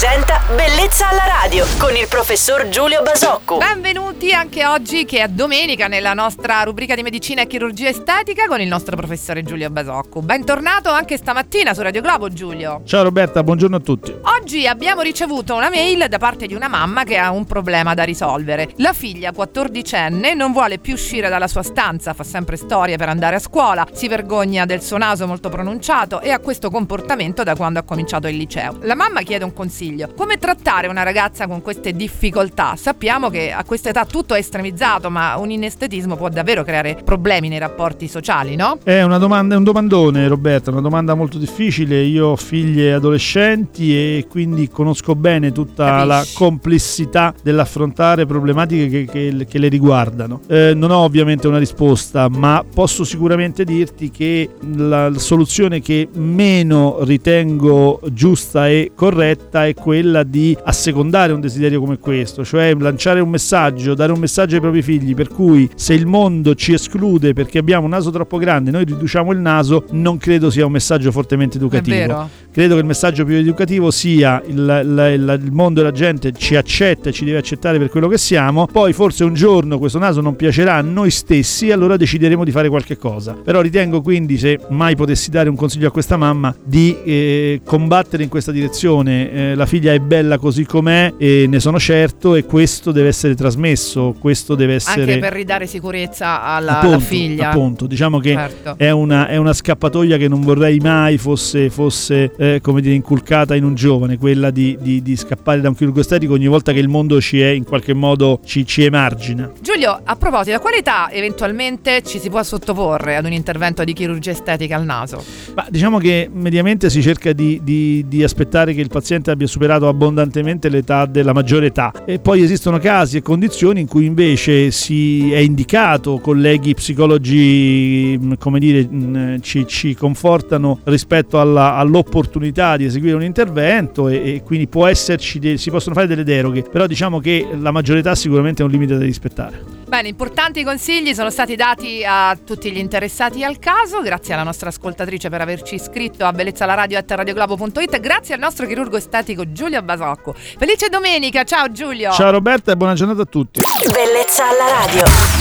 presenta Bellezza alla radio con il professor Giulio Basocco. Benvenuti anche oggi che è domenica nella nostra rubrica di medicina e chirurgia estetica con il nostro professore Giulio Basocco. Bentornato anche stamattina su Radio Globo Giulio. Ciao Roberta, buongiorno a tutti. Oggi abbiamo ricevuto una mail da parte di una mamma che ha un problema da risolvere. La figlia 14enne non vuole più uscire dalla sua stanza, fa sempre storie per andare a scuola, si vergogna del suo naso molto pronunciato e ha questo comportamento da quando ha cominciato il liceo. La mamma chiede un consiglio. Come trattare una ragazza con queste difficoltà? Sappiamo che a questa età tutto è estremizzato, ma un inestetismo può davvero creare problemi nei rapporti sociali, no? È una domanda, è un domandone Roberta, una domanda molto difficile. Io ho figlie adolescenti e quindi conosco bene tutta Capisci. la complessità dell'affrontare problematiche che, che- che le riguardano. Eh, non ho ovviamente una risposta, ma posso sicuramente dirti che la soluzione che meno ritengo giusta e corretta è quella di assecondare un desiderio come questo, cioè lanciare un messaggio, dare un messaggio ai propri figli per cui se il mondo ci esclude perché abbiamo un naso troppo grande, noi riduciamo il naso, non credo sia un messaggio fortemente educativo. Credo che il messaggio più educativo sia il, il- il- mondo e la gente ci accetta e ci deve accettare per quello che siamo, poi forse un giorno questo naso non piacerà a noi stessi e allora decideremo di fare qualche cosa. Però ritengo quindi, se mai potessi dare un consiglio a questa mamma, di eh, combattere in questa direzione. Eh, la figlia è bella così com'è e ne sono certo e questo deve essere trasmesso, questo deve essere... Anche per ridare sicurezza alla, alla appunto, figlia. appunto, diciamo che Certo. è una, è una scappatoia che non vorrei mai fosse, fosse eh, come dire, inculcata in un giovane, quella di, di- di scappare da un chirurgo estetico ogni volta che il mondo ci è in qualche modo ci, ci emargina. Giulio, a proposito, a quale età eventualmente ci si può sottoporre ad un intervento di chirurgia estetica al naso? Ma diciamo che mediamente si cerca di, di- di aspettare che il paziente abbia superato abbondantemente l'età della maggiore età e poi esistono casi e condizioni in cui invece si è indicato, colleghi psicologi mh, come dire, mh, ci, ci confortano rispetto alla- all'opportunità di eseguire un intervento e, e quindi può esserci, de- si possono fare delle deroghe, però diciamo che la maggiore età sicuramente è un limite da rispettare. Bene, importanti consigli sono stati dati a tutti gli interessati al caso. Grazie alla nostra ascoltatrice per averci iscritto a bellezzalaradio.radioglobo.it. Grazie al nostro chirurgo estetico Giulio Basocco. Felice domenica, ciao Giulio! Ciao Roberta e buona giornata a tutti. Bellezza alla radio.